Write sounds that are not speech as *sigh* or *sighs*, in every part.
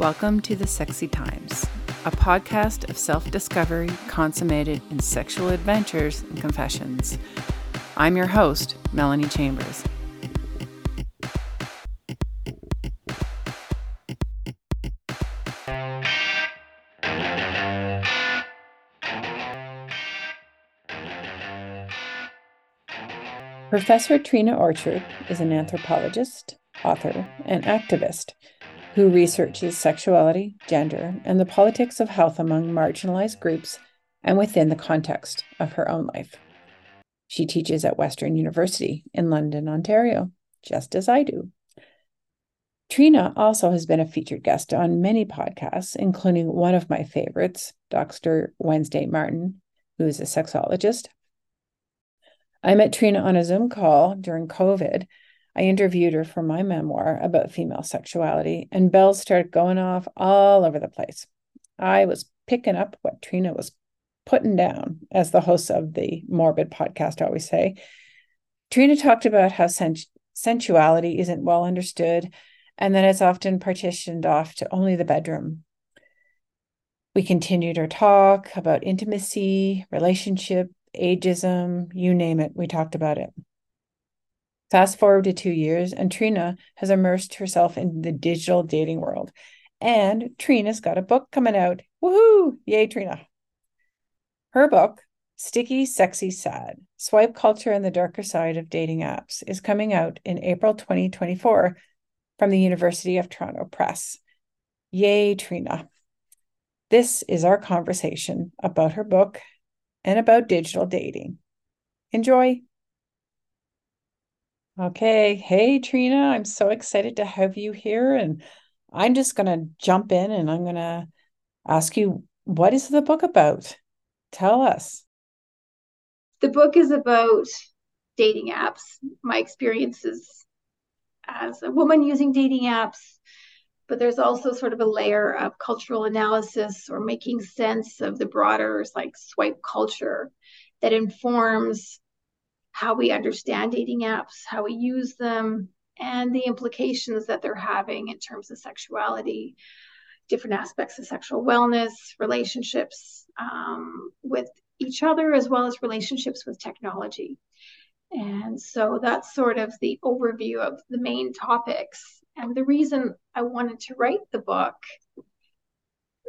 Welcome to The Sexy Times, a podcast of self discovery consummated in sexual adventures and confessions. I'm your host, Melanie Chambers. Professor Treena Orchard is an anthropologist, author, and activist who researches sexuality, gender, and the politics of health among marginalized groups and within the context of her own life. She teaches at Western University in London, Ontario, just as I do. Treena also has been a featured guest on many podcasts, including one of my favorites, Dr. Wednesday Martin, who is a sexologist. I met Treena on a Zoom call during COVID I interviewed her for my memoir about female sexuality, and bells started going off all over the place. I was picking up what Treena was putting down, as the hosts of the Morbid podcast always say. Treena talked about how sensuality isn't well understood and that it's often partitioned off to only the bedroom. We continued our talk about intimacy, relationship, ageism, you name it, we talked about it. Fast forward to two years, and Treena has immersed herself in the digital dating world. And Treena's got a book coming out. Woohoo! Yay, Treena. Her book, Sticky, Sexy, Sad Swipe Culture and the Darker Side of Dating Apps, is coming out in April 2024 from the University of Toronto Press. Yay, Treena. This is our conversation about her book and about digital dating. Enjoy. Okay. Hey, Treena, I'm so excited to have you here. And I'm just going to jump in and I'm going to ask you, what is the book about? Tell us. The book is about dating apps, my experiences as a woman using dating apps, but there's also sort of a layer of cultural analysis or making sense of the broader like swipe culture that informs how we understand dating apps, how we use them, and the implications that they're having in terms of sexuality, different aspects of sexual wellness, relationships um, with each other, as well as relationships with technology. And so that's sort of the overview of the main topics. And the reason I wanted to write the book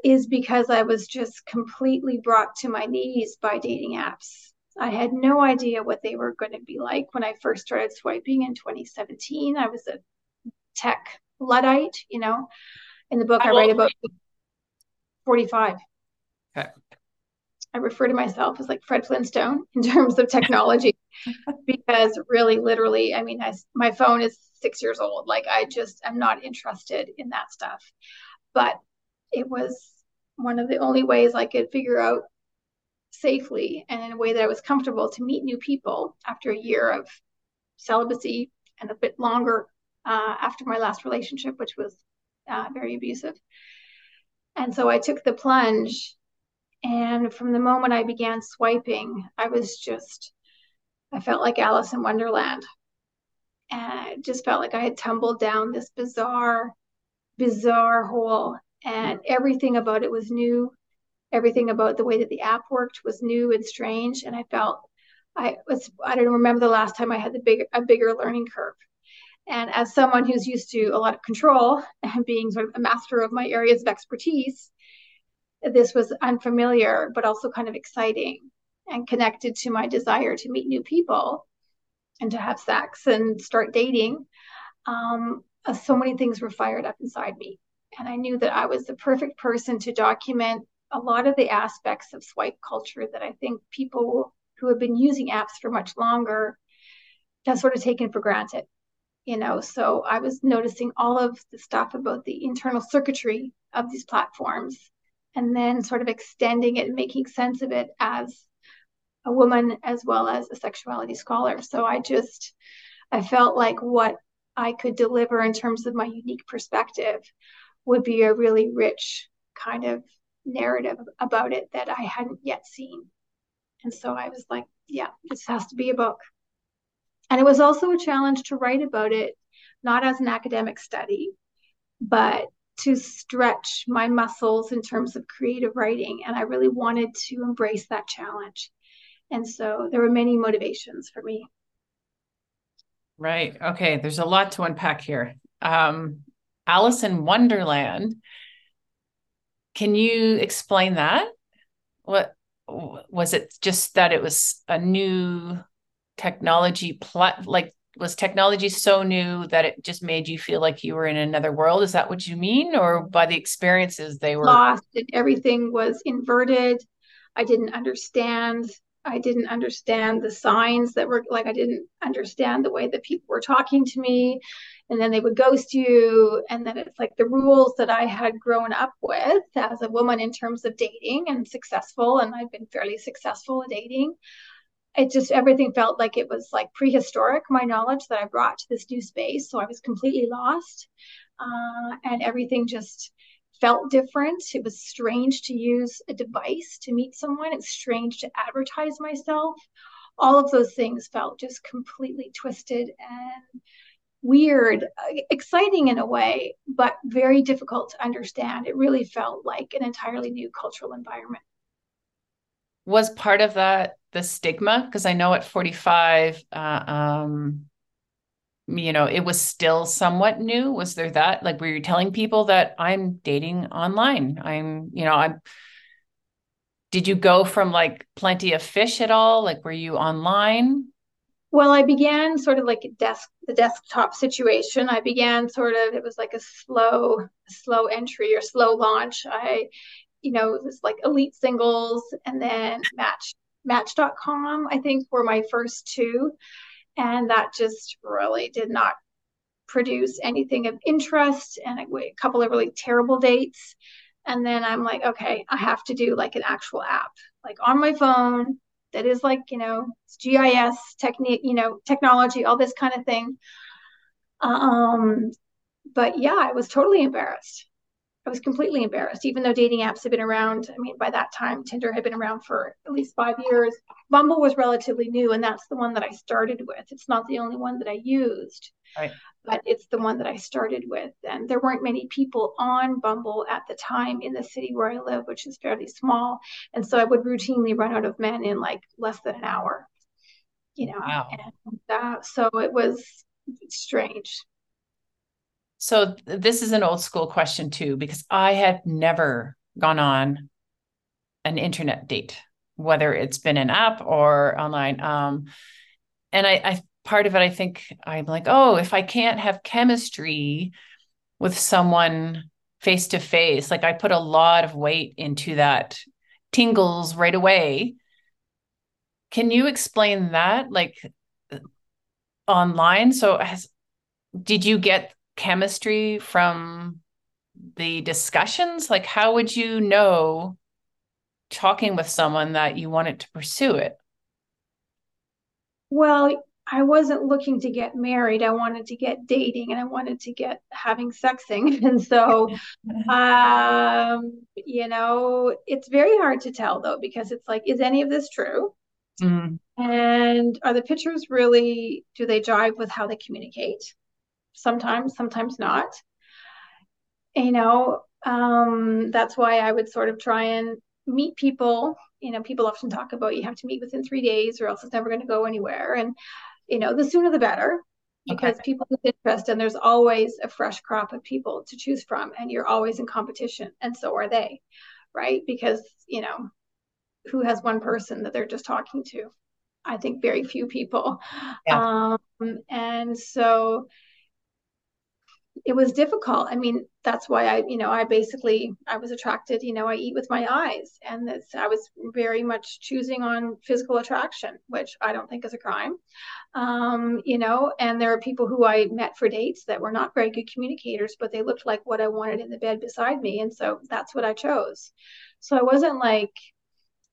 is because I was just completely brought to my knees by dating apps I had no idea what they were going to be like when I first started swiping in 2017. I was a tech Luddite, you know. In the book, I, I write about 45. Okay. I refer to myself as like Fred Flintstone *laughs* in terms of technology *laughs* because really, literally, I mean, I, my phone is six years old. Like, I just am not interested in that stuff. But it was one of the only ways I could figure out safely and in a way that I was comfortable to meet new people after a year of celibacy and a bit longer uh, after my last relationship, which was uh, very abusive. And so I took the plunge. And from the moment I began swiping, I was just, I felt like Alice in Wonderland. And it just felt like I had tumbled down this bizarre, bizarre hole. And everything about it was new everything about the way that the app worked was new and strange. And i felt i was i don't remember the last time i had the big a bigger learning curve. And as someone who's used to a lot of control *laughs* and being sort of a master of my areas of expertise this was unfamiliar but also kind of exciting and connected to my desire to meet new people and to have sex and start dating. Um, so many things were fired up inside me. And i knew that i was the perfect person to document a lot of the aspects of swipe culture that I think people who have been using apps for much longer have sort of taken for granted. You know, so I was noticing all of the stuff about the internal circuitry of these platforms and then sort of extending it and making sense of it as a woman as well as a sexuality scholar. So I just I felt like what I could deliver in terms of my unique perspective would be a really rich kind of narrative about it that I hadn't yet seen. And so I was like, yeah, this has to be a book. And it was also a challenge to write about it, not as an academic study, but to stretch my muscles in terms of creative writing. And I really wanted to embrace that challenge. And so there were many motivations for me. Right. Okay. There's a lot to unpack here. Um, Alice in Wonderland. Can you explain that? What was it just that it was a new technology plat like was technology so new that it just made you feel like you were in another world? Is that what you mean? Or by the experiences they were lost and everything was inverted. I didn't understand i didn't understand the signs that were like i didn't understand the way that people were talking to me and then they would ghost you and then it's like the rules that i had grown up with as a woman in terms of dating and successful and i've been fairly successful at dating. It just everything felt like it was like prehistoric my knowledge that i brought to this new space so i was completely lost uh, and everything just felt different. It was strange to use a device to meet someone. It's strange to advertise myself. All of those things felt just completely twisted and weird exciting in a way but very difficult to understand. It really felt like an entirely new cultural environment. Was part of that the stigma? Because i know at 45 uh, um you know it was still somewhat new. Was there that like were you telling people that i'm dating online? I'm you know i'm did you go from like plenty of fish at all? Like were you online? Well i began sort of like desk the desktop situation. I began sort of it was like a slow slow entry or slow launch. I you know, it was like Elite Singles and then Match Match.com, I think were my first two. And that just really did not produce anything of interest and a, a couple of really terrible dates. And then I'm like, okay, I have to do like an actual app, like on my phone that is like, you know, GIS technique, you know, technology, all this kind of thing. Um, but yeah, I was totally embarrassed. I was completely embarrassed, even though dating apps had been around. I mean, by that time, Tinder had been around for at least five years. Bumble was relatively new, and that's the one that I started with. It's not the only one that I used, right. but it's the one that I started with. And there weren't many people on Bumble at the time in the city where I live, which is fairly small. And so I would routinely run out of men in like less than an hour, you know. Wow. And uh, so it was strange. So this is an old school question too, because I had never gone on an internet date, whether it's been an app or online. Um, and I, I part of it, I think I'm like, oh, if I can't have chemistry with someone face to face, like I put a lot of weight into that tingles right away. Can you explain that, like online? So, has, did you get chemistry from the discussions? Like, how would you know talking with someone that you wanted to pursue it? Well, I wasn't looking to get married. I wanted to get dating and I wanted to get having sexing. *laughs* And so, *laughs* um, you know, it's very hard to tell though, because it's like, is any of this true? Mm. And are the pictures really, do they jive with how they communicate? Sometimes, sometimes not. You know, um, that's why I would sort of try and meet people. You know, people often talk about you have to meet within three days or else it's never going to go anywhere. And, you know, the sooner the better because okay. people with interest and there's always a fresh crop of people to choose from and you're always in competition and so are they right because you know who has one person that they're just talking to i think very few people yeah. um, and so it was difficult. I mean, that's why I, you know, I basically I was attracted. You know, I eat with my eyes, and this I was very much choosing on physical attraction, which I don't think is a crime. Um, you know, and there are people who I met for dates that were not very good communicators, but they looked like what I wanted in the bed beside me, and so that's what I chose. So I wasn't like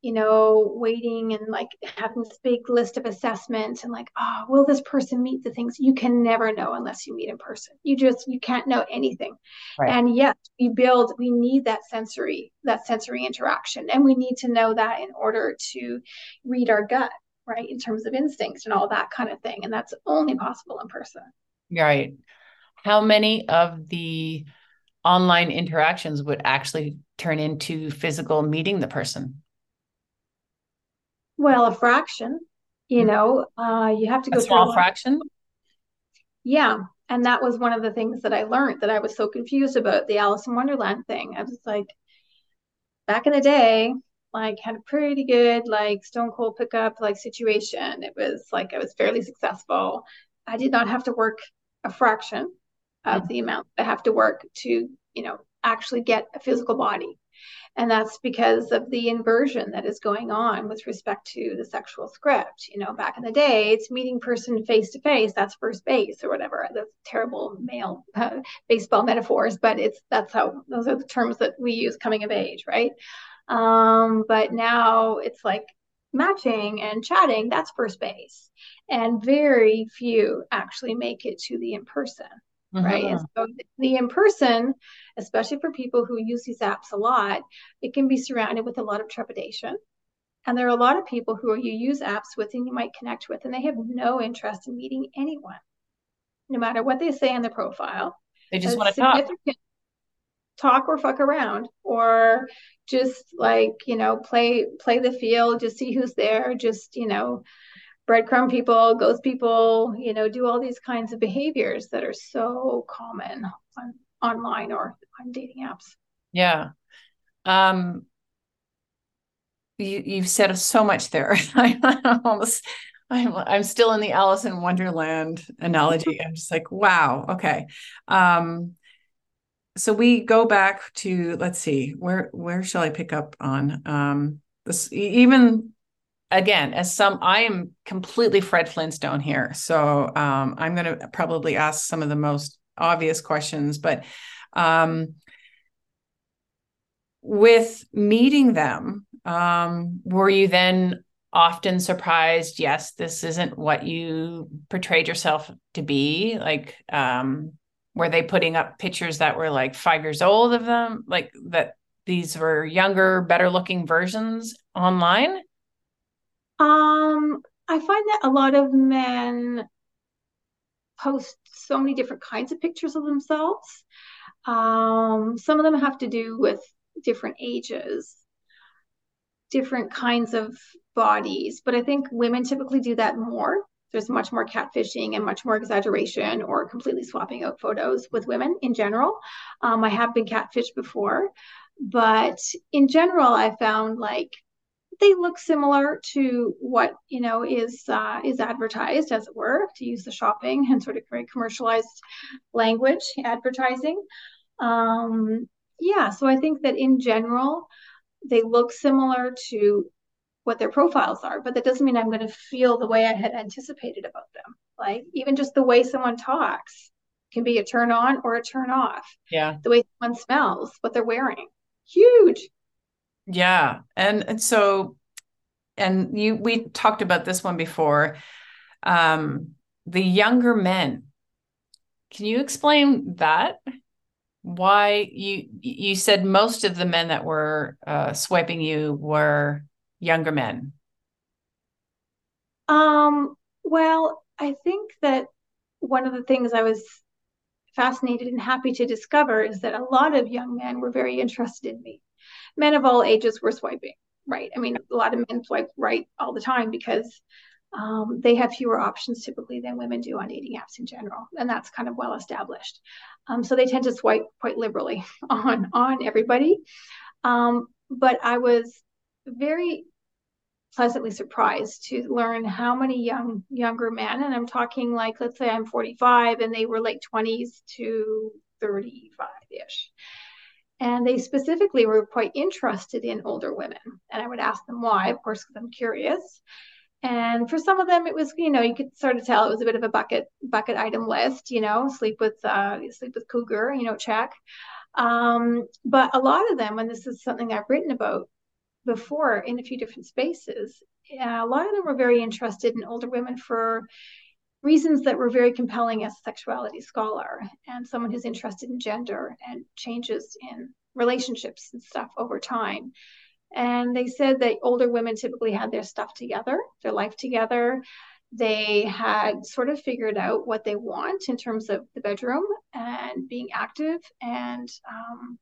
you know, waiting and like having this big list of assessments and like, oh, will this person meet the things you can never know unless you meet in person. You just you can't know anything. Right. And yes, we build, we need that sensory, that sensory interaction. And we need to know that in order to read our gut, right? In terms of instincts and all that kind of thing. And that's only possible in person. Right. How many of the online interactions would actually turn into physical meeting the person? Well, a fraction, you mm-hmm. know, uh, you have to go a small fraction. Yeah, and that was one of the things that I learned that I was so confused about the Alice in Wonderland thing. I was like, back in the day, like had a pretty good like stone cold pickup like situation. It was like I was fairly successful. I did not have to work a fraction of mm-hmm. the amount I have to work to, you know, actually get a physical body. And that's because of the inversion that is going on with respect to the sexual script. You know, back in the day, it's meeting person face to face. That's first base or whatever. That's terrible male uh, baseball metaphors, but it's that's how those are the terms that we use coming of age, right? Um, but now it's like matching and chatting. That's first base, and very few actually make it to the in person mm-hmm. right? And so the in person, especially for people who use these apps a lot, it can be surrounded with a lot of trepidation. And there are a lot of people who you use apps with and you might connect with, and they have no interest in meeting anyone, no matter what they say in the profile. They just want to talk. Talk or fuck around, or just like you know, play play the field, just see who's there, just you know, breadcrumb people, ghost people, you know, do all these kinds of behaviors that are so common on online or on dating apps. Yeah. Um you you've said so much there. *laughs* I almost I'm I'm still in the Alice in Wonderland analogy. I'm just like, wow, okay. Um so we go back to let's see, where where shall I pick up on um this even again, as some, I am completely Fred Flintstone here. So um, I'm going to probably ask some of the most obvious questions, but um, with meeting them, um, were you then often surprised? Yes, this isn't what you portrayed yourself to be. Like, um, were they putting up pictures that were like five years old of them? Like that these were younger, better looking versions online? Um, I find that a lot of men post so many different kinds of pictures of themselves. Um, some of them have to do with different ages, different kinds of bodies, but I think women typically do that more. There's much more catfishing and much more exaggeration or completely swapping out photos with women in general. Um, I have been catfished before, but in general, I found like they look similar to what you know is uh, is advertised, as it were, to use the shopping and sort of very commercialized language advertising. Um, yeah, so I think that in general, they look similar to what their profiles are, but that doesn't mean I'm going to feel the way I had anticipated about them. Like even just the way someone talks can be a turn on or a turn off. Yeah. The way someone smells, what they're wearing. Huge. Yeah. And and so and you we talked about this one before. Um the younger men. Can you explain that? Why you you said most of the men that were uh, swiping you were younger men? Um, well, I think that one of the things I was fascinated and happy to discover is that a lot of young men were very interested in me men of all ages were swiping right. I mean, a lot of men swipe right all the time because um, they have fewer options typically than women do on dating apps in general, and that's kind of well established. Um, so they tend to swipe quite liberally *laughs* on on everybody. Um, but I was very pleasantly surprised to learn how many young younger men, and I'm talking like let's say I'm 45 and they were late 20s to 35 ish and they specifically were quite interested in older women. And I would ask them why, of course, because I'm curious. And for some of them, it was, you know, you could sort of tell it was a bit of a bucket bucket item list, you know, sleep with uh, sleep with cougar, you know, check. Um, but a lot of them, and this is something I've written about before in a few different spaces, a lot of them were very interested in older women for reasons that were very compelling as a sexuality scholar and someone who's interested in gender and changes in relationships and stuff over time. And they said that older women typically had their stuff together, their life together. They had sort of figured out what they want in terms of the bedroom and being active and um,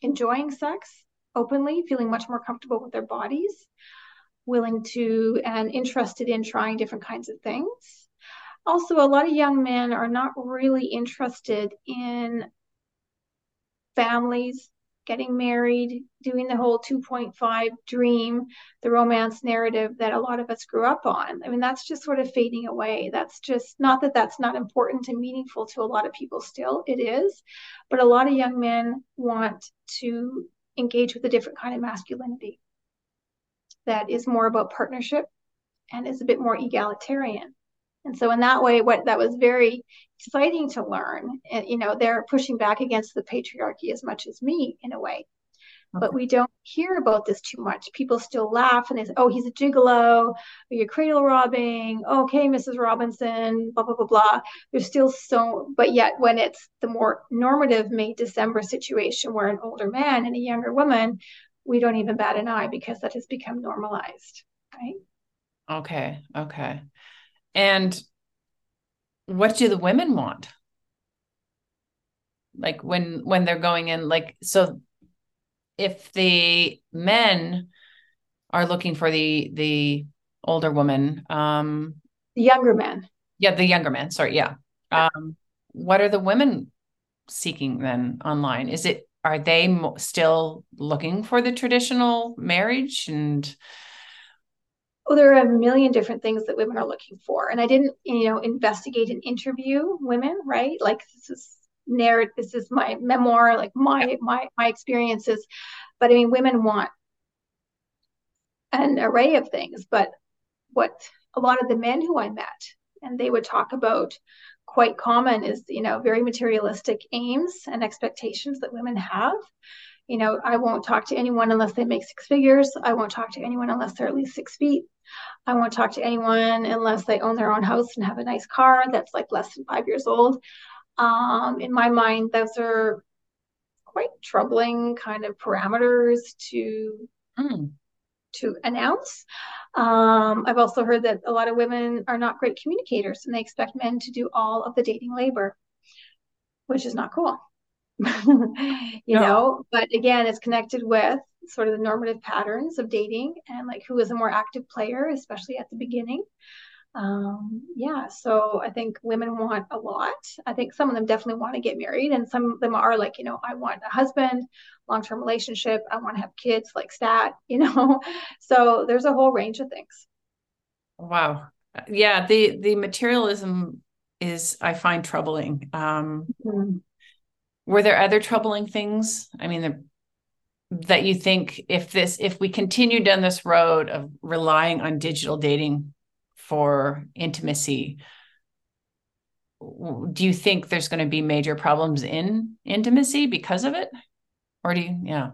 enjoying sex openly, feeling much more comfortable with their bodies, willing to and interested in trying different kinds of things. Also, a lot of young men are not really interested in families getting married, doing the whole 2.5 dream, the romance narrative that a lot of us grew up on. I mean, that's just sort of fading away. That's just not that that's not important and meaningful to a lot of people still, it is. But a lot of young men want to engage with a different kind of masculinity that is more about partnership and is a bit more egalitarian. And so in that way, what that was very exciting to learn, and you know, they're pushing back against the patriarchy as much as me in a way. Okay. But we don't hear about this too much. People still laugh and they say, oh, he's a gigolo, you're cradle robbing, okay, Mrs. Robinson, blah, blah, blah, blah. There's still so, but yet when it's the more normative May December situation where an older man and a younger woman, we don't even bat an eye because that has become normalized, right? Okay, okay. And what do the women want? Like when when they're going in like so if the men are looking for the the older woman um the younger men. Yeah the younger man sorry yeah. Um what are the women seeking then online? Is it are they mo- still looking for the traditional marriage and oh, there are a million different things that women are looking for. And I didn't, you know, investigate and interview women, right? Like this is narrative, this is my memoir, like my my my experiences. But I mean, women want an array of things. But what a lot of the men who I met, and they would talk about quite common is, you know, very materialistic aims and expectations that women have you know, I won't talk to anyone unless they make six figures. I won't talk to anyone unless they're at least six feet. I won't talk to anyone unless they own their own house and have a nice car that's like less than five years old. Um, in my mind, those are quite troubling kind of parameters to mm. to announce. Um, I've also heard that a lot of women are not great communicators and they expect men to do all of the dating labor, which is not cool. *laughs* you no. know, but again, it's connected with sort of the normative patterns of dating and like who is a more active player, especially at the beginning. Um, yeah, so I think women want a lot. I think some of them definitely want to get married, and some of them are like, you know, I want a husband, long term relationship, I want to have kids, like stat, *laughs* you know. So there's a whole range of things. Wow. Yeah, the the materialism is I find troubling. Um, mm-hmm were there other troubling things? I mean that you think if this if we continue down this road of relying on digital dating for intimacy do you think there's going to be major problems in intimacy because of it? Or do you yeah.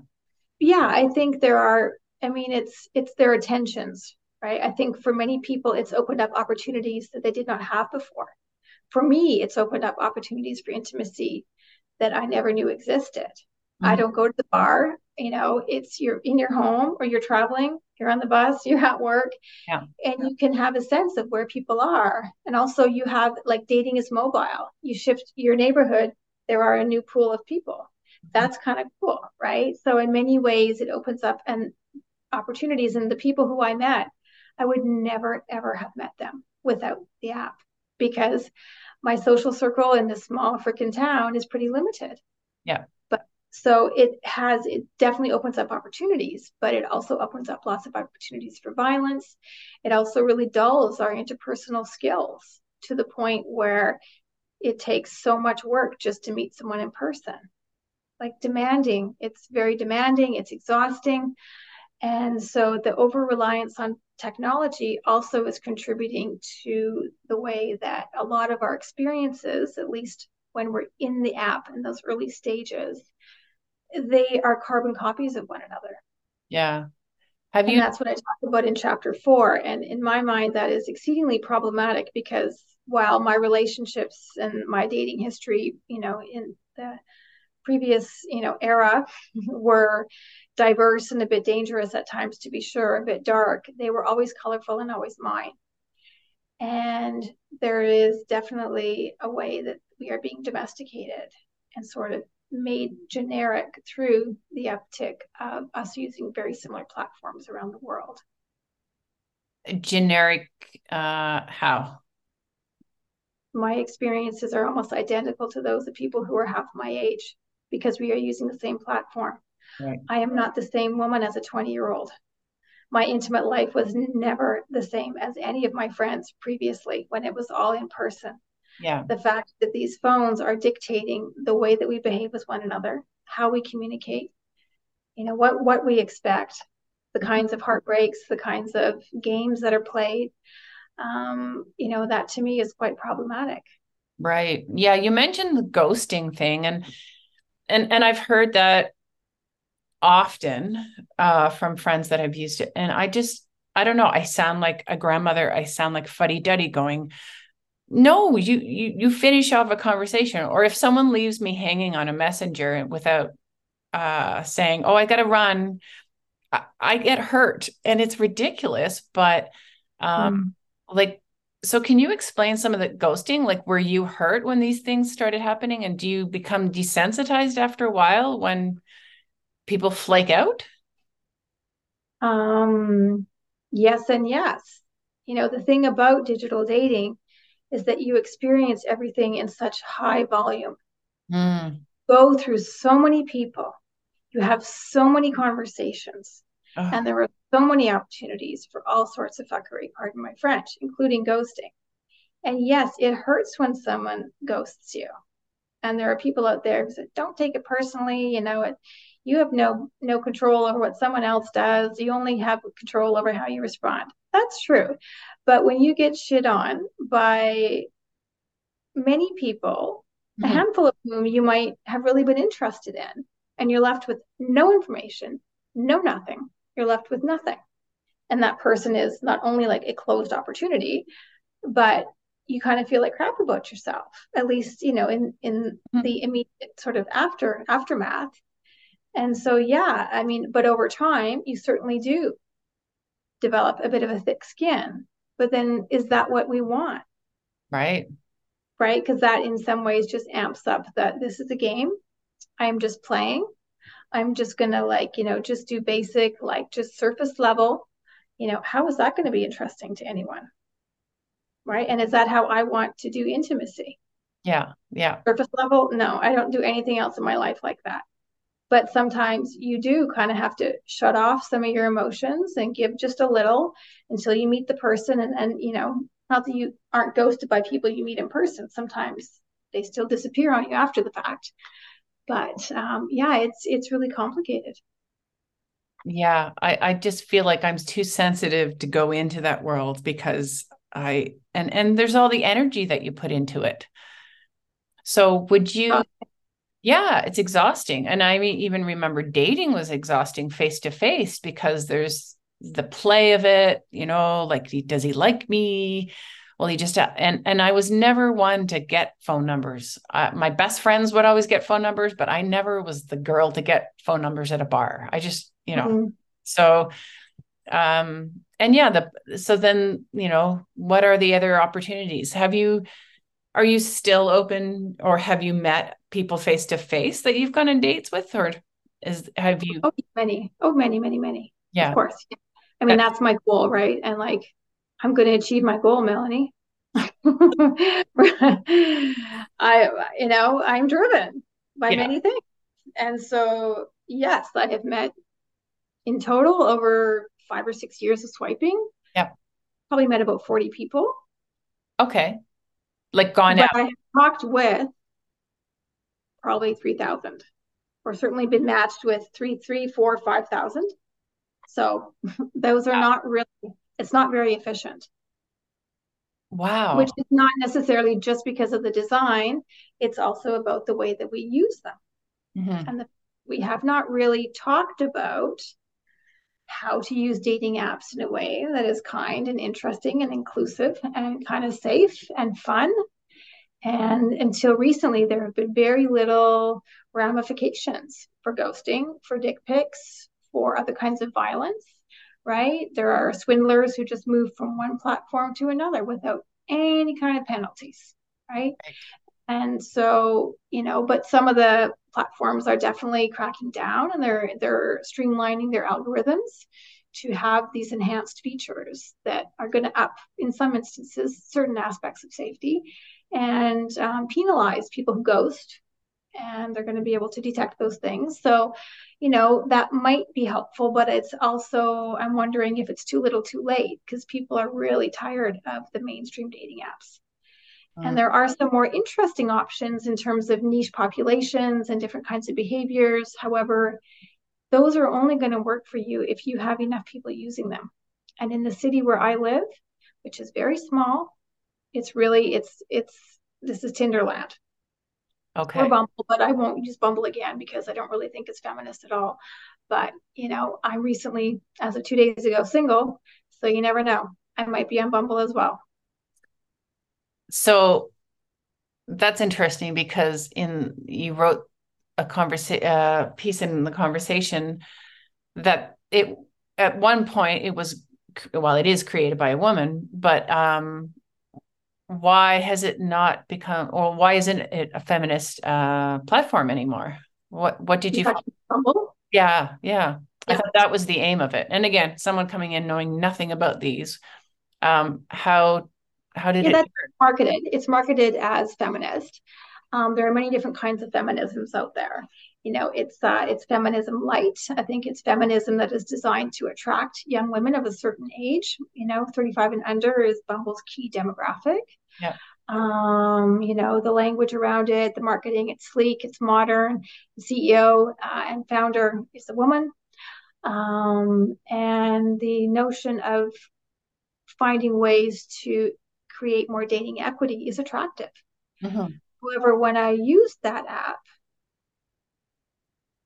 Yeah i think there are i mean it's it's their attentions right? I think for many people it's opened up opportunities that they did not have before. For me it's opened up opportunities for intimacy that I never knew existed. Mm-hmm. I don't go to the bar. You know, it's you're in your home or you're traveling, you're on the bus, *laughs* you're at work, yeah. and you can have a sense of where people are. And also, you have like dating is mobile. You shift your neighborhood, there are a new pool of people. That's kind of cool, right? So, in many ways, it opens up and opportunities. And the people who I met, I would never ever have met them without the app because my social circle in this small freaking town is pretty limited. Yeah. But so it has, it definitely opens up opportunities, but it also opens up lots of opportunities for violence. It also really dulls our interpersonal skills to the point where it takes so much work just to meet someone in person. Like demanding, it's very demanding, it's exhausting. And so the over reliance on technology also is contributing to the way that a lot of our experiences, at least when we're in the app in those early stages, they are carbon copies of one another. Yeah. Have you? And that's what I talk about in chapter four. And in my mind, that is exceedingly problematic because while my relationships and my dating history, you know, in the previous, you know, era were diverse and a bit dangerous at times to be sure, a bit dark. They were always colorful and always mine. And there is definitely a way that we are being domesticated and sort of made generic through the uptick of us using very similar platforms around the world. Generic, uh, how? My experiences are almost identical to those of people who are half my age because we are using the same platform. Right. I am not the same woman as a 20 year old. My intimate life was never the same as any of my friends previously when it was all in person yeah the fact that these phones are dictating the way that we behave with one another how we communicate you know what what we expect the kinds of heartbreaks the kinds of games that are played um, you know that to me is quite problematic right yeah you mentioned the ghosting thing and and and i've heard that often uh, from friends that have used it and i just i don't know i sound like a grandmother i sound like fuddy duddy going no you, you you finish off a conversation or if someone leaves me hanging on a messenger without uh saying oh i gotta run I, I get hurt and it's ridiculous but um mm. like so can you explain some of the ghosting? Like were you hurt when these things started happening? And do you become desensitized after a while when people flake out? Um yes and yes. You know the thing about digital dating is that you experience everything in such high volume. Mm. Go through so many people, you have so many conversations, uh. and there were so many opportunities for all sorts of fuckery, pardon my French, including ghosting. And yes, it hurts when someone ghosts you. And there are people out there who say, don't take it personally, you know, it you have no no control over what someone else does. You only have control over how you respond. That's true. But when you get shit on by many people, mm-hmm. a handful of whom you might have really been interested in, and you're left with no information, no nothing, you're left with nothing. And that person is not only like a closed opportunity, but you kind of feel like crap about yourself, at least, you know, in in mm-hmm. the immediate sort of after aftermath. And so yeah, I mean, but over time you certainly do develop a bit of a thick skin but then is that what we want right right because that in some ways just amps up that this is a game i'm just playing i'm just gonna like you know just do basic like just surface level you know how is that going to be interesting to anyone? Right? And is that how i want to do intimacy? Yeah yeah. Surface level? No i don't do anything else in my life like that. But sometimes you do kind of have to shut off some of your emotions and give just a little until you meet the person. And then you know not that you aren't ghosted by people you meet in person. Sometimes they still disappear on you after the fact but um, yeah it's it's really complicated. Yeah I, I just feel like i'm too sensitive to go into that world because i and and there's all the energy that you put into it. So would you uh, yeah it's exhausting. And i even remember dating was exhausting face to face because there's the play of it you know like does he like me well he just and and i was never one to get phone numbers. Uh, my best friends would always get phone numbers but i never was the girl to get phone numbers at a bar. I just you know. Mm-hmm. so um and yeah the so then you know what are the other opportunities? Have you are you still open or have you met people face to face that you've gone on dates with or is have you oh many. Oh many many many. Yeah. of course i mean that's my goal right? And like i'm going to achieve my goal melanie. *laughs* I you know i'm driven by yeah. many things. And so yes i have met in total over five or six years of swiping. Yeah probably met about 40 people. Okay. Like gone but out. I have talked with probably 3,000 or certainly been matched with three, three, four, 5,000. So *laughs* those are not really, it's not very efficient. Wow. Which is not necessarily just because of the design, it's also about the way that we use them. Mm-hmm. And the, we have not really talked about how to use dating apps in a way that is kind and interesting and inclusive and kind of safe and fun. And until recently, there have been very little ramifications for ghosting, for dick pics, for other kinds of violence, right? There are swindlers who just move from one platform to another without any kind of penalties, right? And so, you know, but some of the platforms are definitely cracking down and they're they're streamlining their algorithms to have these enhanced features that are going to up in some instances certain aspects of safety and um, penalize people who ghost and they're going to be able to detect those things. So you know that might be helpful but it's also i'm wondering if it's too little too late because people are really tired of the mainstream dating apps. And mm. there are some more interesting options in terms of niche populations and different kinds of behaviors. However those are only going to work for you if you have enough people using them. And in the city where i live which is very small it's really it's it's this is tinderland Okay. Or Bumble, but I won't use Bumble again because I don't really think it's feminist at all. But you know, I'm recently, as of two days ago, single, so you never know. I might be on Bumble as well. So that's interesting because in you wrote a conversation uh, piece in the conversation that it at one point it was well it is created by a woman but um why has it not become or why isn't it a feminist uh, platform anymore? What what did you, yeah, yeah. I thought that was the aim of it. And again someone coming in knowing nothing about these um how how did yeah, it marketed. It's marketed as feminist. Um, there are many different kinds of feminisms out there you know it's uh, it's feminism light. I think it's feminism that is designed to attract young women of a certain age you know 35 and under is bumble's key demographic. Yeah. Um, you know the language around it the marketing it's sleek it's modern. The ceo uh, and founder is a woman. Um, and the notion of finding ways to create more dating equity is attractive. Mm-hmm. however when i used that app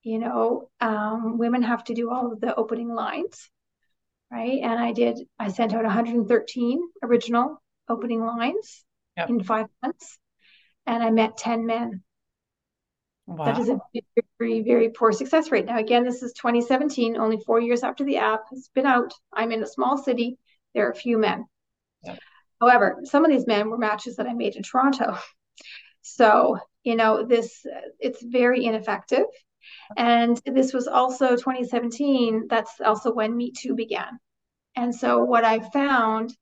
you know, um, women have to do all of the opening lines, right? And I did, I sent out 113 original opening lines yep. in five months, and I met 10 men. Wow. That is a very, very poor success rate. Now, again, this is 2017, only four years after the app has been out. I'm in a small city. There are a few men. Yep. However, some of these men were matches that I made in Toronto. *laughs* So, you know, this, it's very ineffective. And this was also 2017. That's also when Me Too began. And so what I found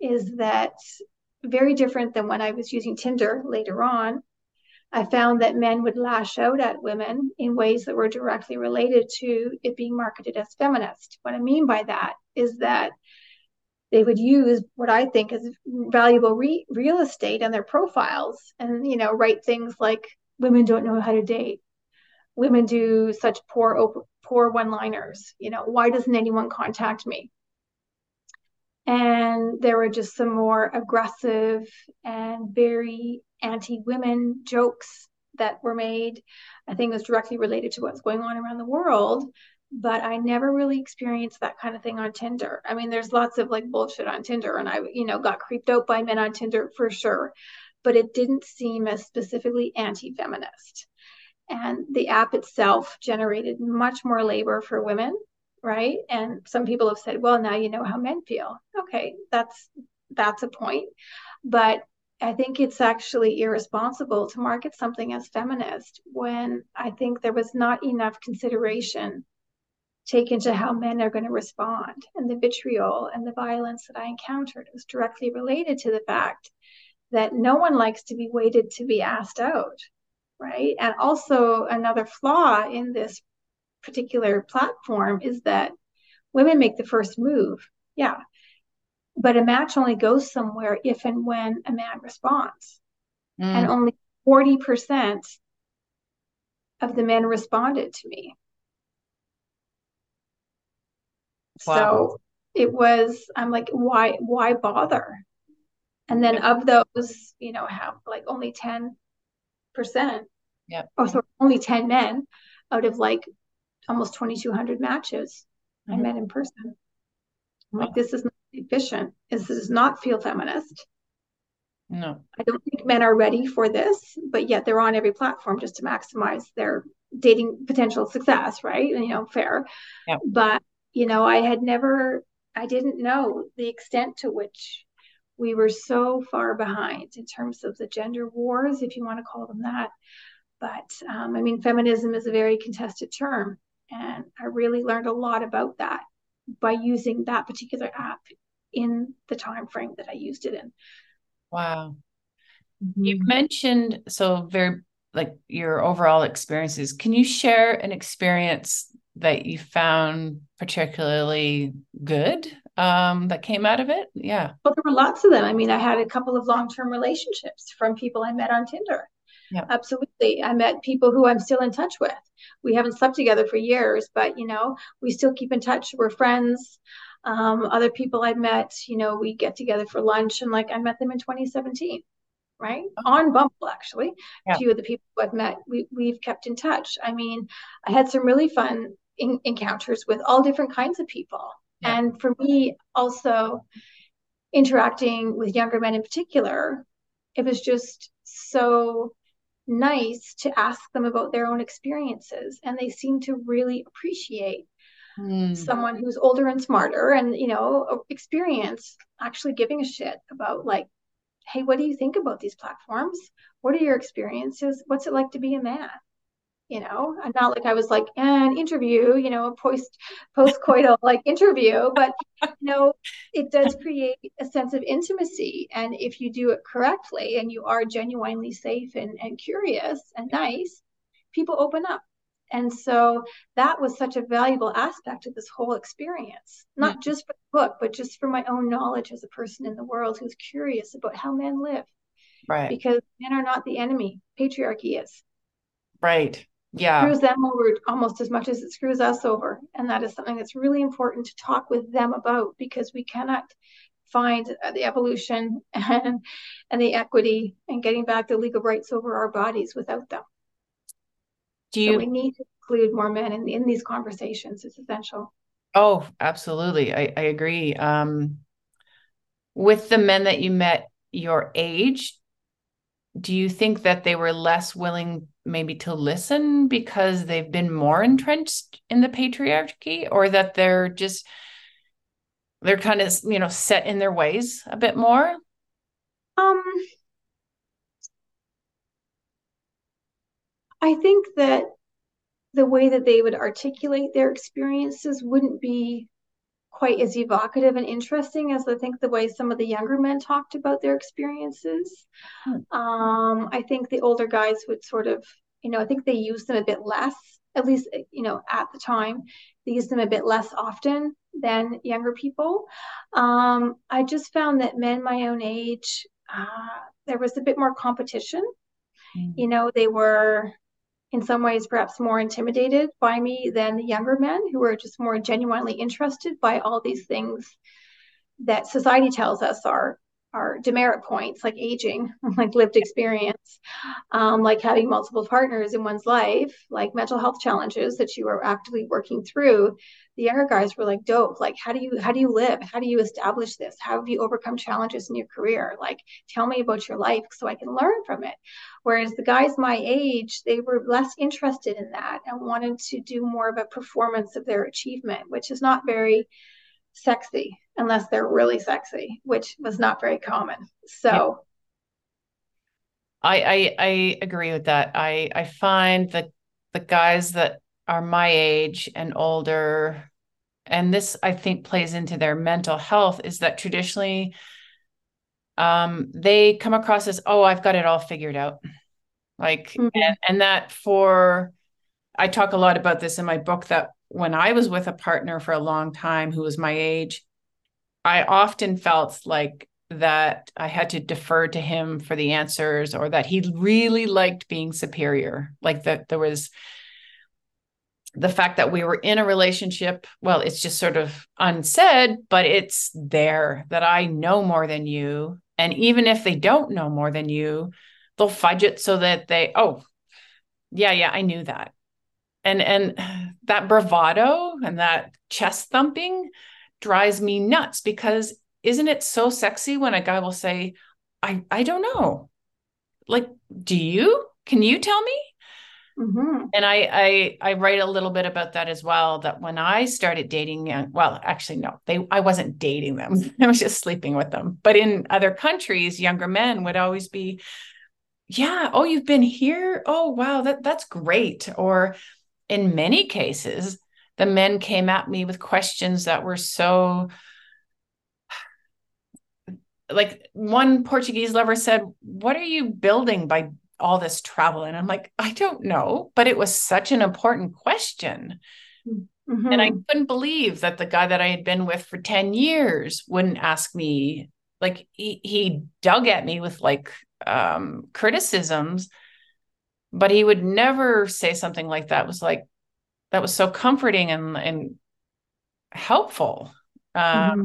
is that very different than when I was using Tinder later on. I found that men would lash out at women in ways that were directly related to it being marketed as feminist. What I mean by that is that they would use what I think is valuable re- real estate on their profiles and you know write things like women don't know how to date women do such poor op- poor one liners you know why doesn't anyone contact me? And there were just some more aggressive and very anti-women jokes that were made. I think it was directly related to what's going on around the world but i never really experienced that kind of thing on tinder. I mean there's lots of like bullshit on tinder and i you know got creeped out by men on tinder for sure but it didn't seem as specifically anti-feminist and the app itself generated much more labor for women right? And some people have said well now you know how men feel. Okay that's that's a point. But i think it's actually irresponsible to market something as feminist when i think there was not enough consideration taken to how men are going to respond. And the vitriol and the violence that i encountered was directly related to the fact that no one likes to be waited to be asked out right? And also, another flaw in this particular platform is that women make the first move. Yeah. But a match only goes somewhere if and when a man responds. Mm. And only 40% of the men responded to me. Wow. So it was, I'm like, why, why bother? And then of those, you know, have like only 10 percent. Yeah. Oh, so only ten men out of like almost twenty two hundred matches mm-hmm. I met in person. I'm like, this is not efficient. This does not feel feminist. No. I don't think men are ready for this, but yet they're on every platform just to maximize their dating potential success, right? And, you know, fair. Yeah. But, you know, I had never, I didn't know the extent to which we were so far behind in terms of the gender wars, if you want to call them that. But um, I mean, feminism is a very contested term, and I really learned a lot about that by using that particular app in the time frame that I used it in. Wow. Mm-hmm. You mentioned so very like your overall experiences. Can you share an experience that you found particularly good um, that came out of it? Yeah. Well, there were lots of them. I mean, I had a couple of long term relationships from people I met on Tinder. Yeah. Absolutely. I met people who I'm still in touch with. We haven't slept together for years, but you know, we still keep in touch. We're friends. Um, other people I met, you know, we get together for lunch and like I met them in 2017 right? Oh. On Bumble, actually. Yeah. A few of the people I've met, we, we've kept in touch. I mean, I had some really fun in, encounters with all different kinds of people. Yeah. And for me, also interacting with younger men in particular, it was just so nice to ask them about their own experiences. And they seem to really appreciate mm. someone who's older and smarter and, you know, experience actually giving a shit about like hey, what do you think about these platforms? What are your experiences? What's it like to be a man? You know, and not like I was like an interview, you know, a post post coital *laughs* like interview, but you know, it does create a sense of intimacy. And if you do it correctly and you are genuinely safe and, and curious and nice, people open up and so that was such a valuable aspect of this whole experience, not mm-hmm. just for the book, but just for my own knowledge as a person in the world who's curious about how men live. Right. Because men are not the enemy, patriarchy is. Right. Yeah. Screws them over almost as much as it screws us over. And that is something that's really important to talk with them about because we cannot find the evolution *laughs* and, and the equity and getting back the legal rights over our bodies without them. Do you? So we need to include more men in, in these conversations. It's essential. Oh, absolutely. I, I agree. Um, with the men that you met your age, do you think that they were less willing maybe to listen because they've been more entrenched in the patriarchy or that they're just they're kind of you know set in their ways a bit more? Um I think that the way that they would articulate their experiences wouldn't be quite as evocative and interesting as I think the way some of the younger men talked about their experiences. Hmm. Um, I think the older guys would sort of, you know, I think they use them a bit less, at least, you know, at the time, they use them a bit less often than younger people. Um, I just found that men my own age, uh, there was a bit more competition. Mm. You know, they were in some ways perhaps more intimidated by me than the younger men who are just more genuinely interested by all these things that society tells us are are demerit points like aging *laughs* like lived experience um, like having multiple partners in one's life like mental health challenges that you are actively working through. The younger guys were like dope like how do you how do you live? How do you establish this? How have you overcome challenges in your career? Like tell me about your life so i can learn from it. Whereas the guys my age they were less interested in that and wanted to do more of a performance of their achievement which is not very sexy unless they're really sexy, which was not very common. So yeah. I, I I agree with that. I I find that the guys that are my age and older, and this I think plays into their mental health, is that traditionally um they come across as, oh, I've got it all figured out. Like mm-hmm. and, and that for I talk a lot about this in my book that when I was with a partner for a long time who was my age, I often felt like that I had to defer to him for the answers or that he really liked being superior. Like that there was the fact that we were in a relationship. Well, it's just sort of unsaid, but it's there that I know more than you. And even if they don't know more than you, they'll fudge it so that they, oh, yeah, yeah, I knew that and and *sighs* that bravado and that chest thumping drives me nuts because isn't it so sexy when a guy will say i i don't know like do you can you tell me Mm-hmm. And I, I I write a little bit about that as well. That when I started dating young, well, actually no, they I wasn't dating them. *laughs* I was just sleeping with them. But in other countries, younger men would always be, yeah, oh, you've been here. Oh, wow, that that's great. Or in many cases, the men came at me with questions that were so like one Portuguese lover said, What are you building by all this travel? And I'm like, I don't know, but it was such an important question. Mm-hmm. And I couldn't believe that the guy that I had been with for 10 years wouldn't ask me, like, he, he dug at me with like um, criticisms, but he would never say something like that was like, that was so comforting and, and helpful. Um, mm-hmm.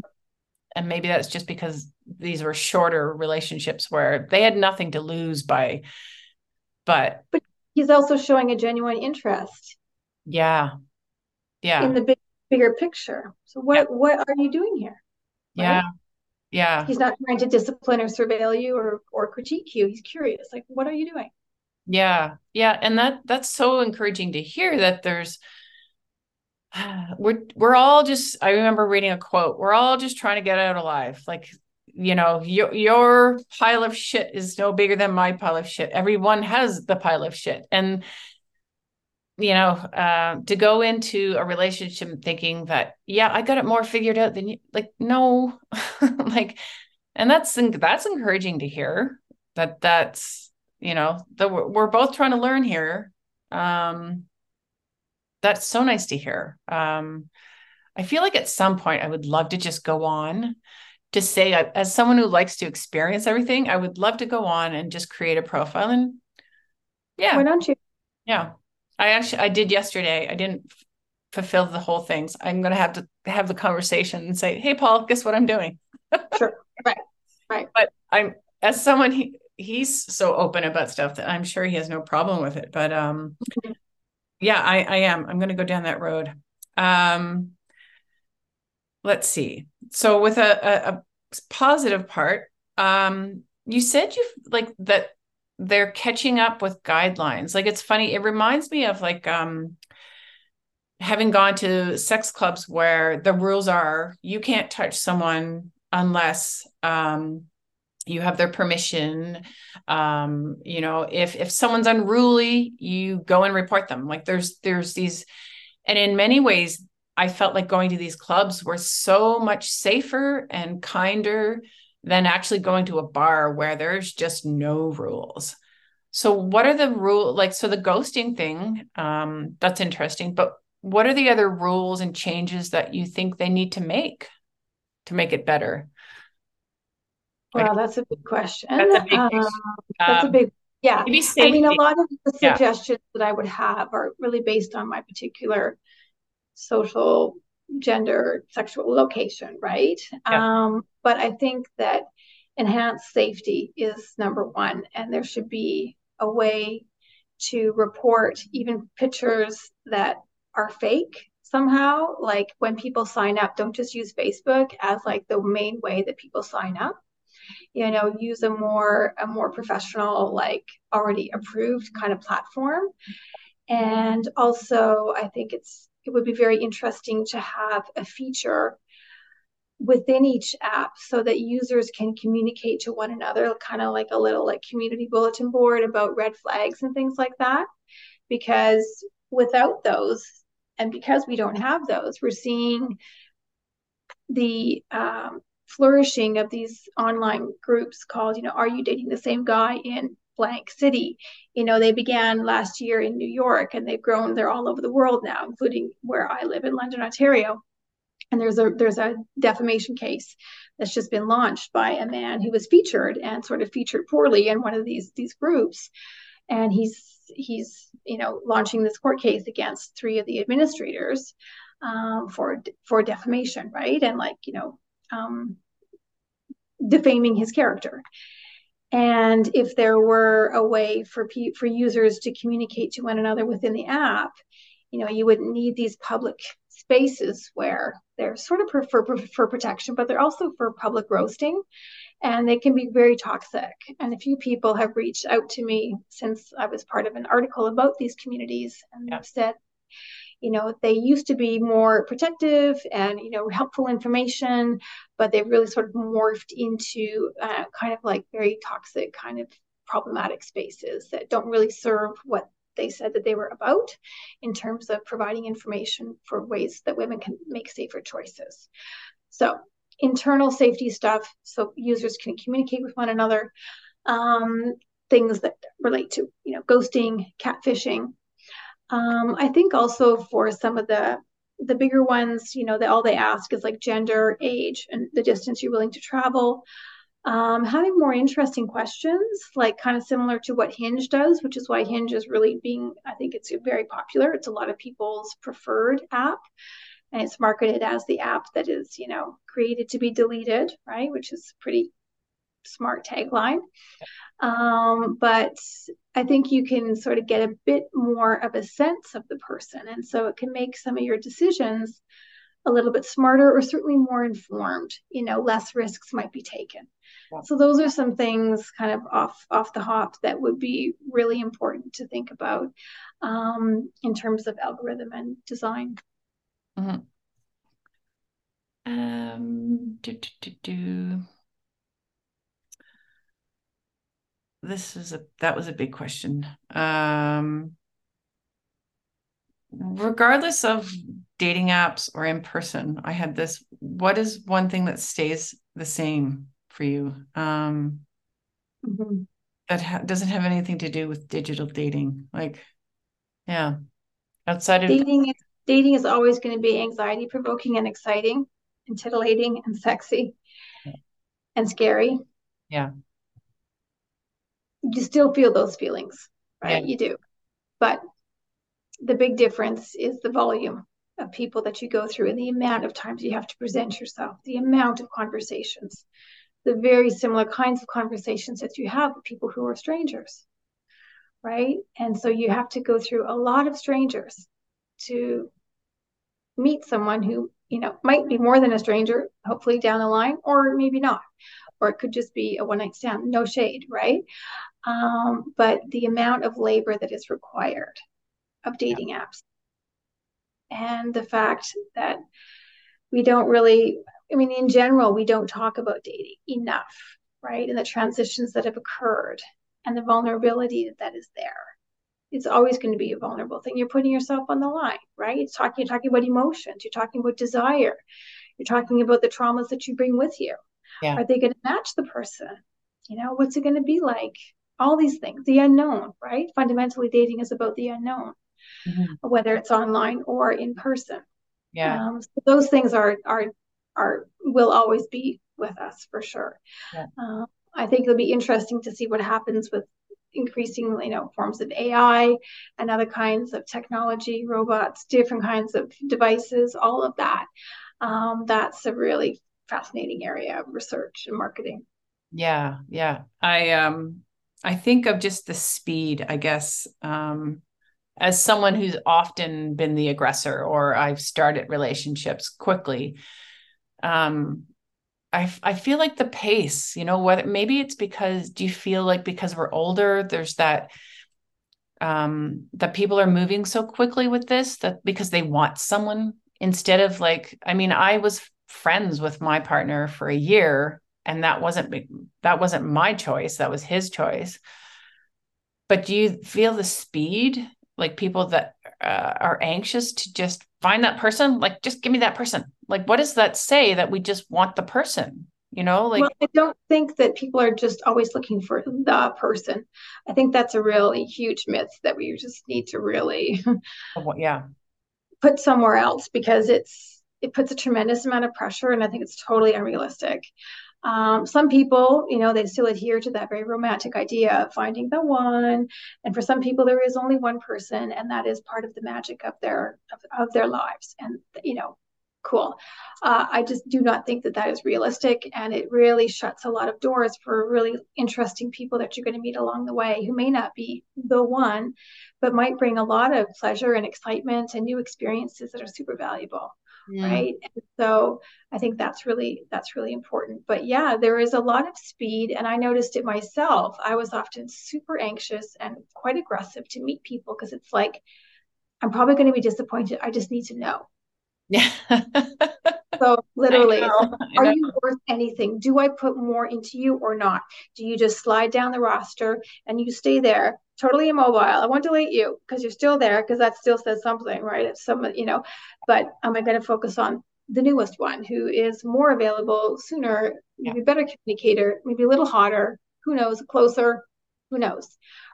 And maybe that's just because these were shorter relationships where they had nothing to lose by but but he's also showing a genuine interest. Yeah. Yeah. In the big bigger picture. So what yeah. what are you doing here? Right? yeah. Yeah. He's not trying to discipline or surveil you or or critique you. He's curious. Like what are you doing? Yeah. Yeah. And that that's so encouraging to hear that there's *sighs* we're we're all just i remember reading a quote we're all just trying to get out alive. Like you know your your pile of shit is no bigger than my pile of shit. Everyone has the pile of shit. And you know uh, to go into a relationship thinking that yeah i got it more figured out than you like no. *laughs* Like and that's that's encouraging to hear that that's you know that we're, we're both trying to learn here. Um that's so nice to hear. Um i feel like at some point i would love to just go on to say as someone who likes to experience everything i would love to go on and just create a profile and yeah. Why don't you? Yeah. I actually i did yesterday. I didn't fulfill the whole things. I'm going to have to have the conversation and say hey paul guess what i'm doing? *laughs* Sure. Right. Right. But i'm as someone he, he's so open about stuff that i'm sure he has no problem with it but um mm-hmm. Yeah i i am i'm going to go down that road um let's see. So with a, a, a positive part, um, you said you like that they're catching up with guidelines. Like it's funny. It reminds me of like um, having gone to sex clubs where the rules are you can't touch someone unless um, you have their permission um, you know if if someone's unruly you go and report them like there's there's these and in many ways I felt like going to these clubs were so much safer and kinder than actually going to a bar where there's just no rules. So what are the rule like so the ghosting thing um that's interesting but what are the other rules and changes that you think they need to make to make it better? Well, that's a big question. That's a big, um, that's a um, big yeah. I mean, a lot of the suggestions yeah. that I would have are really based on my particular social, gender, sexual location, right? Yeah. Um, but I think that enhanced safety is number one, and there should be a way to report even pictures that are fake somehow like when people sign up don't just use facebook as like the main way that people sign up you know use a more a more professional like already approved kind of platform. And also i think it's it would be very interesting to have a feature within each app so that users can communicate to one another kind of like a little like community bulletin board about red flags and things like that. Because without those and because we don't have those we're seeing the um, flourishing of these online groups called you know are you dating the same guy in blank city. You know, they began last year in New York and they've grown, they're all over the world now, including where I live in London, Ontario. And there's a there's a defamation case that's just been launched by a man who was featured and sort of featured poorly in one of these these groups. And he's he's you know launching this court case against three of the administrators um, for for defamation, right? And like you know um, defaming his character. And if there were a way for for users to communicate to one another within the app, you know, you wouldn't need these public spaces where they're sort of for, for, for protection, but they're also for public roasting. and they can be very toxic. And a few people have reached out to me since I was part of an article about these communities and yeah. said, you know, they used to be more protective and, you know, helpful information, but they've really sort of morphed into uh, kind of like very toxic, kind of problematic spaces that don't really serve what they said that they were about in terms of providing information for ways that women can make safer choices. So internal safety stuff so users can communicate with one another um, things that relate to you know ghosting catfishing um, i think also for some of the the bigger ones you know that all they ask is like gender age and the distance you're willing to travel um, having more interesting questions like kind of similar to what hinge does which is why hinge is really being i think it's very popular it's a lot of people's preferred app and it's marketed as the app that is, you know, created to be deleted, right? Which is pretty smart tagline. Um, but I think you can sort of get a bit more of a sense of the person. And so it can make some of your decisions a little bit smarter or certainly more informed. You know, less risks might be taken. Yeah. So those are some things kind of off off the hop that would be really important to think about um, in terms of algorithm and design. Mm-hmm. Um, do, do, do, do. This is a that was a big question. Um, regardless of dating apps or in person, I had this. What is one thing that stays the same for you? Um, mm-hmm. That ha- doesn't have anything to do with digital dating. Like, yeah, outside of dating is dating is always going to be anxiety provoking and exciting and titillating and sexy yeah. and scary. Yeah. You still feel those feelings, right? Yeah. You do. But the big difference is the volume of people that you go through and the amount of times you have to present yourself, the amount of conversations, the very similar kinds of conversations that you have with people who are strangers, right? And so you have to go through a lot of strangers to meet someone who you know might be more than a stranger hopefully down the line or maybe not or it could just be a one night stand no shade right um, but the amount of labor that is required of dating yeah. apps and the fact that we don't really i mean in general we don't talk about dating enough right and the transitions that have occurred and the vulnerability that, that is there it's always going to be a vulnerable thing. You're putting yourself on the line, right? It's talking, you're talking about emotions, you're talking about desire, you're talking about the traumas that you bring with you. Yeah. Are they going to match the person? You know, what's it going to be like? All these things, the unknown, right? Fundamentally, dating is about the unknown, mm-hmm. whether it's online or in person. Yeah. Um, so those things are are are will always be with us for sure. Yeah. Uh, I think it'll be interesting to see what happens with increasing you know forms of ai and other kinds of technology robots different kinds of devices all of that um, that's a really fascinating area of research and marketing yeah yeah i um i think of just the speed i guess um as someone who's often been the aggressor or i've started relationships quickly um I, I feel like the pace, you know, whether maybe it's because do you feel like because we're older, there's that um that people are moving so quickly with this that because they want someone instead of like, I mean, I was friends with my partner for a year and that wasn't that wasn't my choice, that was his choice. But do you feel the speed like people that uh, are anxious to just find that person? Like just give me that person. Like what does that say that we just want the person you know like well, i don't think that people are just always looking for the person. I think that's a really huge myth that we just need to really *laughs* yeah. put somewhere else because it's it puts a tremendous amount of pressure and i think it's totally unrealistic um, some people, you know, they still adhere to that very romantic idea of finding the one. And for some people, there is only one person, and that is part of the magic of their of, of their lives. And you know, cool. Uh, I just do not think that that is realistic, and it really shuts a lot of doors for really interesting people that you're going to meet along the way who may not be the one, but might bring a lot of pleasure and excitement and new experiences that are super valuable. Mm. right? And so i think that's really that's really important. But yeah there is a lot of speed and i noticed it myself. I was often super anxious and quite aggressive to meet people because it's like i'm probably going to be disappointed. I just need to know. *laughs* Yeah. So literally know, are you worth anything? Do i put more into you or not? Do you just slide down the roster and you stay there totally immobile. I won't delete you because you're still there because that still says something, right? If someone, you know, but am I going to focus on the newest one who is more available sooner, maybe yeah. better communicator, maybe a little hotter, who knows, closer, who knows,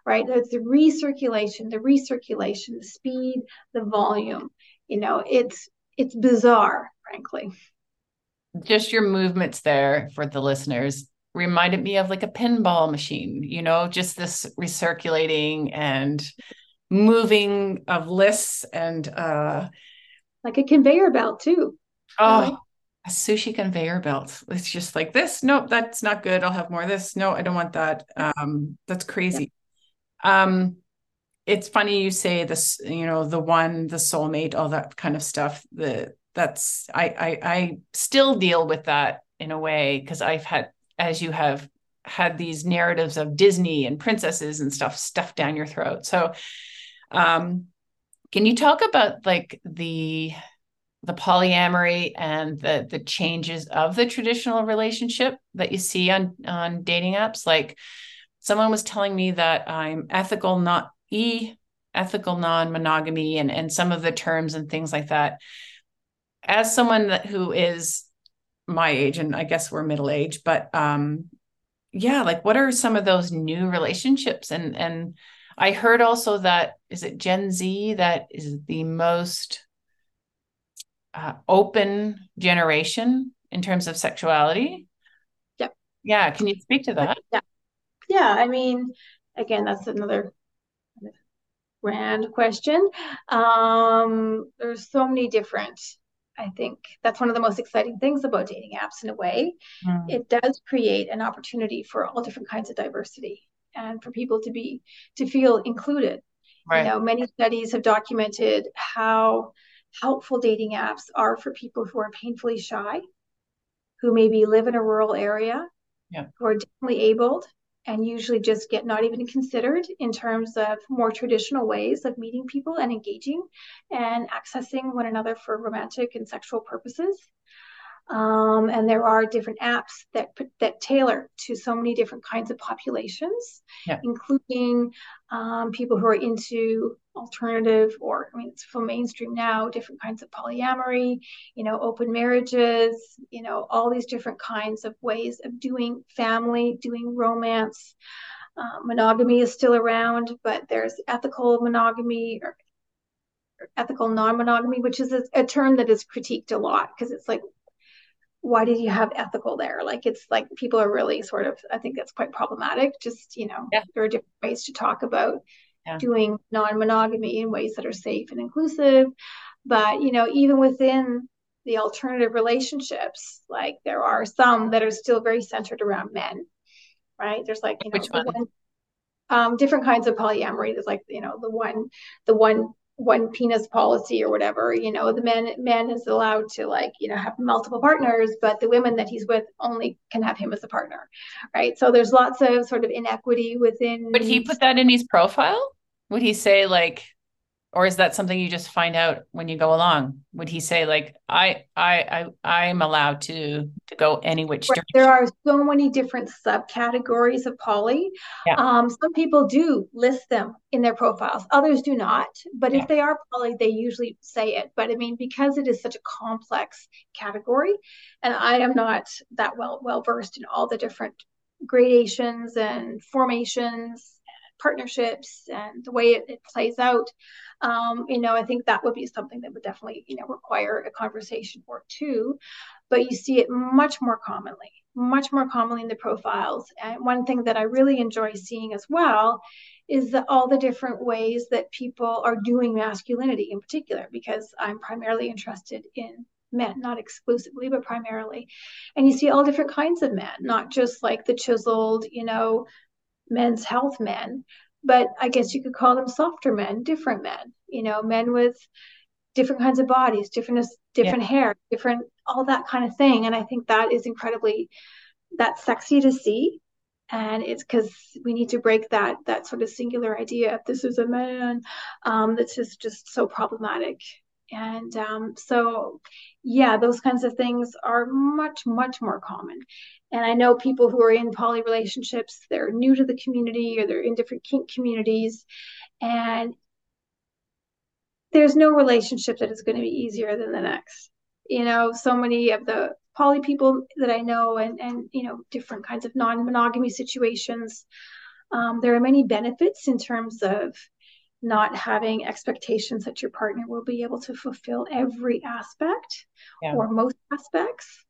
right? It's the recirculation, the recirculation, the speed, the volume. You know, it's it's bizarre, frankly. Just your movements there for the listeners reminded me of like a pinball machine, you know, just this recirculating and moving of lists and uh like a conveyor belt too. Oh, a sushi conveyor belt. It's just like this. Nope, that's not good. I'll have more of this. No, I don't want that. Um, that's crazy. Yeah. Um, it's funny you say this, you know, the one, the soulmate, all that kind of stuff. The that's I I I still deal with that in a way because I've had as you have had these narratives of Disney and princesses and stuff stuffed down your throat. So, um, can you talk about like the the polyamory and the the changes of the traditional relationship that you see on on dating apps? Like, someone was telling me that I'm ethical, not e ethical non-monogamy, and and some of the terms and things like that. As someone that who is my age and I guess we're middle age, but um yeah, like what are some of those new relationships and and I heard also that is it Gen Z that is the most uh, open generation in terms of sexuality. Yeah. Yeah. Can you speak to that? Yeah. Yeah. I mean, again, that's another grand question. Um, there's so many different I think that's one of the most exciting things about dating apps in a way. Mm. It does create an opportunity for all different kinds of diversity and for people to be to feel included. Right. You know, many studies have documented how helpful dating apps are for people who are painfully shy, who maybe live in a rural area, yeah. who are differently abled, and usually just get not even considered in terms of more traditional ways of meeting people and engaging and accessing one another for romantic and sexual purposes. Um, and there are different apps that that tailor to so many different kinds of populations, yeah. including um, people who are into alternative or I mean it's for mainstream now, different kinds of polyamory, you know, open marriages, you know, all these different kinds of ways of doing family, doing romance. Uh, monogamy is still around, but there's ethical monogamy or ethical non-monogamy, which is a, a term that is critiqued a lot because it's like why did you have ethical there? Like it's like people are really sort of I think that's quite problematic. Just you know, yeah. there are different ways to talk about yeah. doing non-monogamy in ways that are safe and inclusive. But you know, even within the alternative relationships, like there are some that are still very centered around men, right? There's like you know, Which one? one um, different kinds of polyamory. There's like you know the one the one one penis policy or whatever you know the man man is allowed to like you know have multiple partners but the women that he's with only can have him as a partner right so there's lots of sort of inequity within would he put that in his profile would he say like or is that something you just find out when you go along would he say like i i i i'm allowed to to go any which direction? there are so many different subcategories of poly yeah. um, some people do list them in their profiles others do not but yeah. if they are poly they usually say it but i mean because it is such a complex category and i am not that well well versed in all the different gradations and formations partnerships and the way it, it plays out um, you know i think that would be something that would definitely you know require a conversation or two but you see it much more commonly much more commonly in the profiles and one thing that i really enjoy seeing as well is that all the different ways that people are doing masculinity in particular because i'm primarily interested in men, not exclusively, but primarily. And you see all different kinds of men, not just like the chiseled, you know, men's health men, but I guess you could call them softer men, different men, you know, men with different kinds of bodies, different different yeah. hair, different all that kind of thing. And I think that is incredibly that's sexy to see. And it's because we need to break that that sort of singular idea of this is a man um, that's just just so problematic. And um, so, yeah, those kinds of things are much much more common. And I know people who are in poly relationships, they're new to the community or they're in different kink communities, and there's no relationship that is going to be easier than the next. You know, so many of the poly people that I know and, and you know, different kinds of non monogamy situations, um, there are many benefits in terms of not having expectations that your partner will be able to fulfill every aspect yeah. or most aspects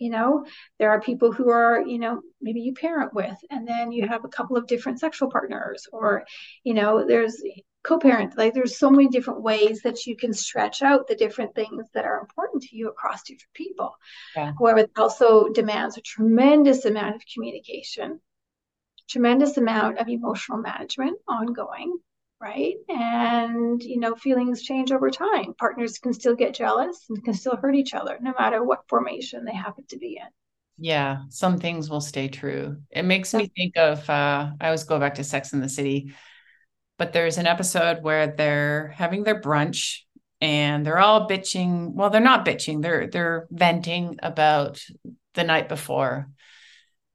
you know there are people who are you know maybe you parent with and then you have a couple of different sexual partners or you know there's co-parent like there's so many different ways that you can stretch out the different things that are important to you across different people yeah. however it also demands a tremendous amount of communication tremendous amount of emotional management ongoing right? And you know feelings change over time. Partners can still get jealous and can still hurt each other no matter what formation they happen to be in. Yeah some things will stay true. It makes me think of uh i always go back to sex in the city but there's an episode where they're having their brunch and they're all bitching. Well they're not bitching they're they're venting about the night before.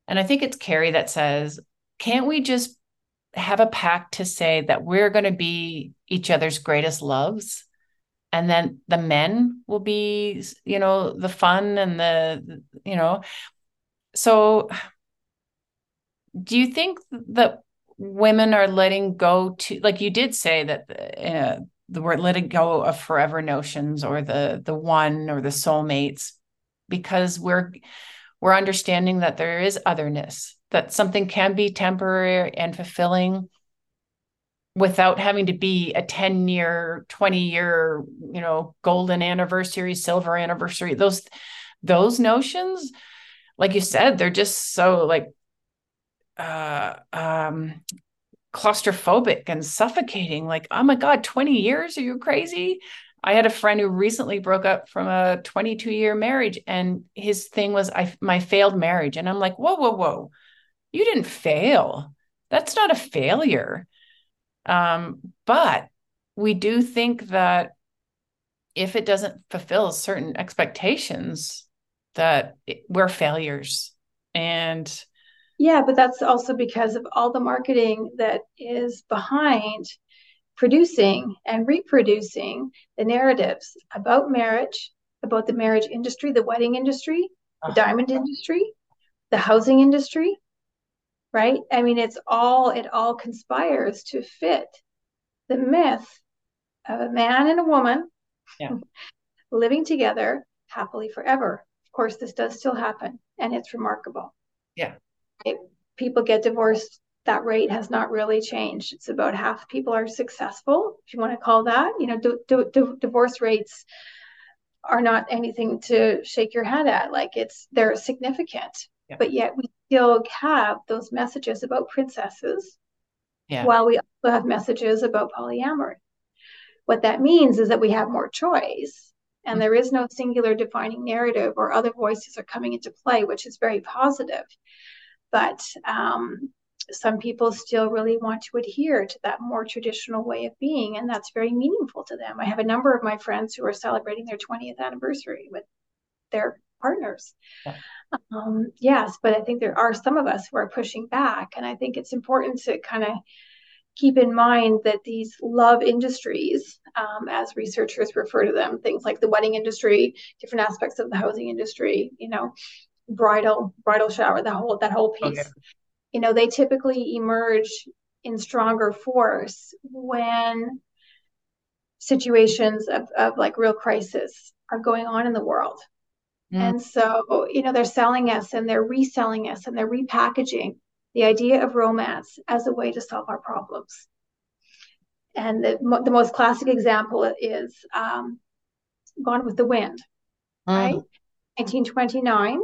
And i think it's carrie that says can't we just have a pact to say that we're going to be each other's greatest loves and then the men will be you know the fun and the you know. So do you think that women are letting go to like you did say that uh, the word letting go of forever notions or the the one or the soulmates because we're we're understanding that there is otherness that something can be temporary and fulfilling without having to be a 10 year 20 year you know golden anniversary silver anniversary those those notions like you said they're just so like uh, um, claustrophobic and suffocating. Like, oh my God, 20 years? Are you crazy? I had a friend who recently broke up from a 22 year marriage, and his thing was I my failed marriage. And I'm like, whoa, whoa, whoa, you didn't fail. That's not a failure. Um, but we do think that if it doesn't fulfill certain expectations, that it, we're failures. And yeah, but that's also because of all the marketing that is behind producing and reproducing the narratives about marriage, about the marriage industry, the wedding industry, the uh-huh. diamond industry, the housing industry, right? I mean, it's all, it all conspires to fit the myth of a man and a woman yeah. *laughs* living together happily forever. Of course, this does still happen and it's remarkable. Yeah it, people get divorced that rate has not really changed. It's about half people are successful, if you want to call that. You know, d- d- d- divorce rates are not anything to shake your head at. Like it's they're significant, yeah. but yet we still have those messages about princesses, yeah. while we also have messages about polyamory. What that means is that we have more choice. And mm-hmm. there is no singular defining narrative, or other voices are coming into play, which is very positive but um, some people still really want to adhere to that more traditional way of being, and that's very meaningful to them. I have a number of my friends who are celebrating their 20th anniversary with their partners. Yeah. Um, yes, but I think there are some of us who are pushing back, and I think it's important to kind of keep in mind that these love industries, um, as researchers refer to them, things like the wedding industry, different aspects of the housing industry, you know, bridal bridal shower that whole that whole piece okay. you know they typically emerge in stronger force when situations of, of like real crisis are going on in the world mm. and so you know they're selling us and they're reselling us and they're repackaging the idea of romance as a way to solve our problems and the, the most classic example is um, gone with the wind mm. right 1929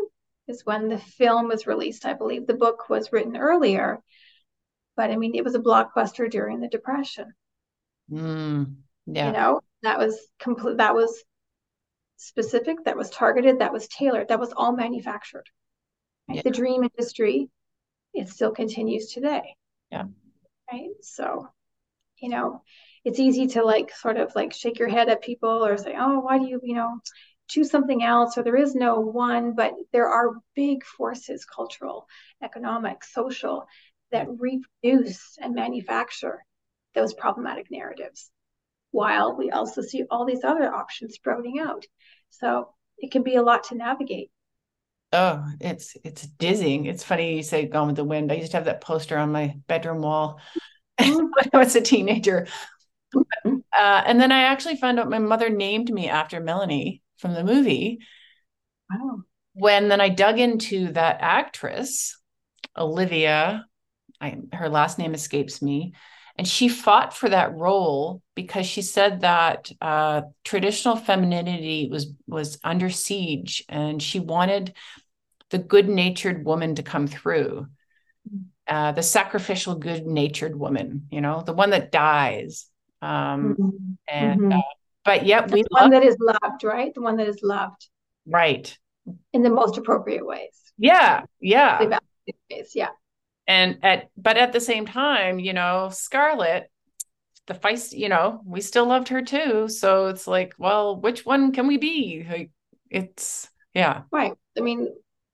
is when the film was released. I believe the book was written earlier, but I mean, it was a blockbuster during the Depression. Mm, yeah. You know, That was complete. That was specific. That was targeted. That was tailored. That was all manufactured. Right? Yeah. The dream industry, it still continues today. Yeah. Right. So, you know, it's easy to like sort of like shake your head at people or say, oh, why do you, you know, choose something else or there is no one, but there are big forces, cultural, economic, social, that reproduce and manufacture those problematic narratives. While we also see all these other options sprouting out. So it can be a lot to navigate. Oh, it's it's dizzying. It's funny you say Gone with the Wind. I used to have that poster on my bedroom wall *laughs* mm-hmm. when I was a teenager. Mm-hmm. Uh, and then I actually found out my mother named me after Melanie from the movie. Wow. When then I dug into that actress, Olivia, I, her last name escapes me, and she fought for that role because she said that uh, traditional femininity was was under siege, and she wanted the good-natured woman to come through, uh, the sacrificial, good-natured woman, you know, the one that dies. Um, mm-hmm. And mm-hmm. Uh, but yet we the one that is loved, right? The one that is loved, right? In the most appropriate ways. Yeah, yeah, yeah. And at but at the same time, you know, Scarlett, the feist, you know, we still loved her too. So it's like, well, which one can we be? Like, it's yeah, right. I mean,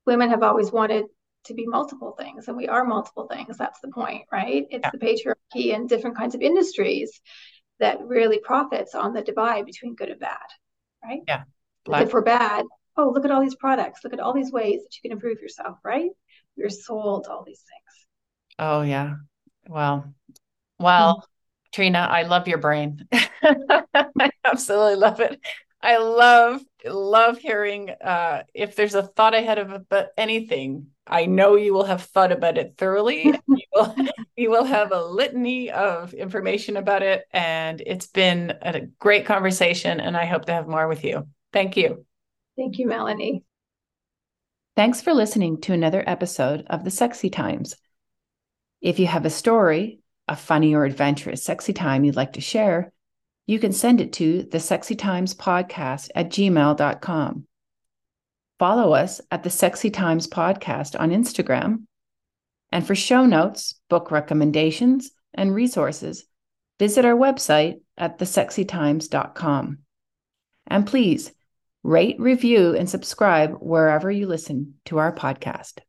women have always wanted to be multiple things, and we are multiple things. That's the point, right? It's yeah. the patriarchy and different kinds of industries that really profits on the divide between good and bad, right? Yeah. If we're bad, oh, look at all these products, look at all these ways that you can improve yourself, right? you're sold all these things. Oh yeah. Well, well, mm-hmm. Treena, I love your brain. *laughs* I absolutely love it. I love love hearing uh, if there's a thought ahead of about anything. I know you will have thought about it thoroughly. *laughs* you, will, you will have a litany of information about it, and it's been a great conversation. And I hope to have more with you. Thank you. Thank you, Melanie. Thanks for listening to another episode of the Sexy Times. If you have a story, a funny or adventurous sexy time you'd like to share you can send it to the Sexy Times Podcast at gmail.com. Follow us at the Sexy Times Podcast on Instagram. And for show notes, book recommendations, and resources, visit our website at thesexytimes.com. And please rate, review, and subscribe wherever you listen to our podcast.